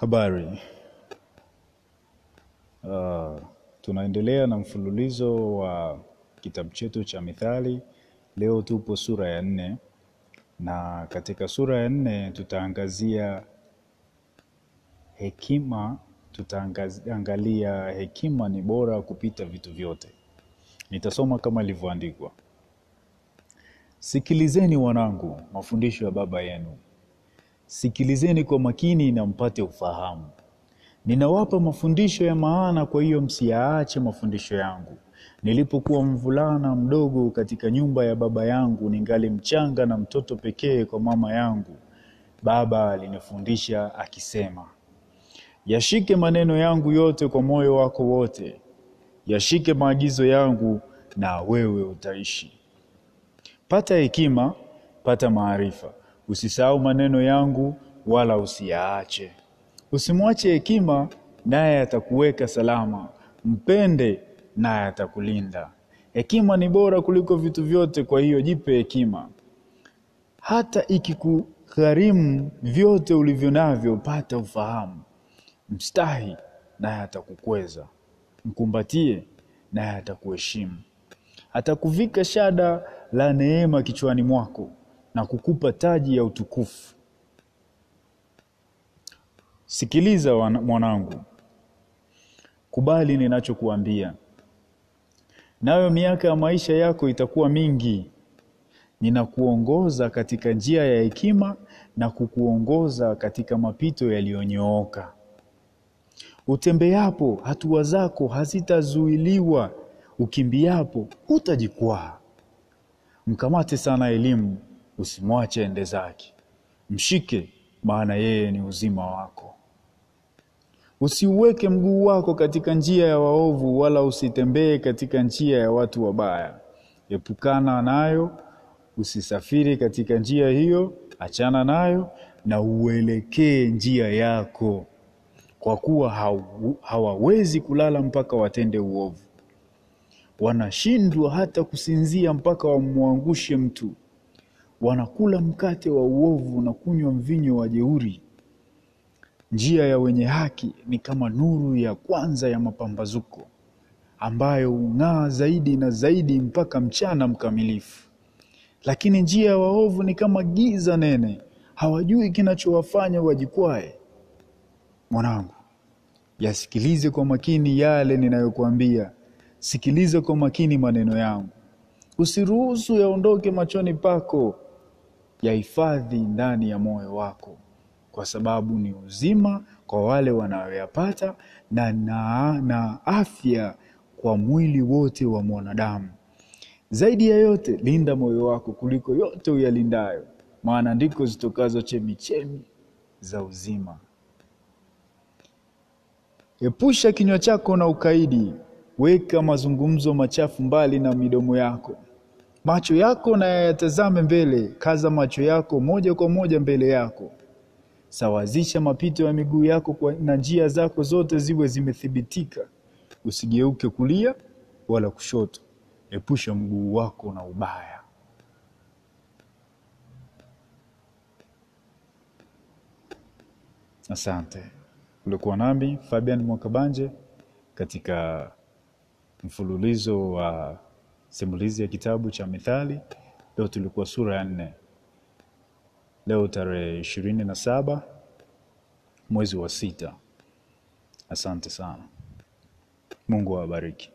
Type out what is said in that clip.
Habari. Uh, tunaendelea na mfululizo wa kitabu chetu cha Mithali. Leo tupo sura ya nne, na katika sura ya nne tutaangazia hekima. Tutaangalia hekima ni bora kupita vitu vyote. Nitasoma kama ilivyoandikwa: Sikilizeni wanangu, mafundisho ya baba yenu, sikilizeni kwa makini na mpate ufahamu. Ninawapa mafundisho ya maana, kwa hiyo msiyaache mafundisho yangu. Nilipokuwa mvulana mdogo katika nyumba ya baba yangu, ningali mchanga na mtoto pekee kwa mama yangu, baba alinifundisha akisema, yashike maneno yangu yote kwa moyo wako wote, yashike maagizo yangu, na wewe utaishi. Pata hekima, pata maarifa, usisahau maneno yangu, wala usiyaache. Usimwache hekima, naye atakuweka salama, mpende, naye atakulinda. Hekima ni bora kuliko vitu vyote, kwa hiyo jipe hekima. Hata ikikugharimu vyote ulivyo navyo, pata ufahamu. Mstahi, naye atakukweza, mkumbatie, naye atakuheshimu. Atakuvika shada la neema kichwani mwako na kukupa taji ya utukufu. Sikiliza mwanangu, kubali ninachokuambia, nayo miaka ya maisha yako itakuwa mingi. Ninakuongoza katika njia ya hekima na kukuongoza katika mapito yaliyonyooka. Utembeapo hatua zako hazitazuiliwa, ukimbiapo hutajikwaa. Mkamate sana elimu, usimwache ende zake. Mshike, maana yeye ni uzima wako. Usiuweke mguu wako katika njia ya waovu, wala usitembee katika njia ya watu wabaya. Epukana nayo, usisafiri katika njia hiyo, achana nayo na uelekee njia yako, kwa kuwa hawawezi kulala mpaka watende uovu, wanashindwa hata kusinzia mpaka wamwangushe mtu. Wanakula mkate wa uovu na kunywa mvinyo wa jeuri. Njia ya wenye haki ni kama nuru ya kwanza ya mapambazuko, ambayo hung'aa zaidi na zaidi mpaka mchana mkamilifu. Lakini njia ya waovu ni kama giza nene, hawajui kinachowafanya wajikwae. Mwanangu, yasikilize kwa makini yale ninayokuambia, sikiliza kwa makini maneno yangu, usiruhusu yaondoke machoni pako, yahifadhi ndani ya moyo wako, kwa sababu ni uzima kwa wale wanaoyapata na, na, na afya kwa mwili wote wa mwanadamu. Zaidi ya yote, linda moyo wako kuliko yote uyalindayo, maana ndiko zitokazo chemichemi za uzima. Epusha kinywa chako na ukaidi, weka mazungumzo machafu mbali na midomo yako. Macho yako na yatazame mbele, kaza macho yako moja kwa moja mbele yako. Sawazisha mapito ya miguu yako kwa, na njia zako zote ziwe zimethibitika. Usigeuke kulia wala kushoto, epusha mguu wako na ubaya. Asante. Ulikuwa nami Fabian Mwakabanje katika mfululizo wa simulizi ya kitabu cha Mithali. Leo tulikuwa sura ya nne. Leo tarehe ishirini na saba mwezi wa sita. Asante sana. Mungu awabariki.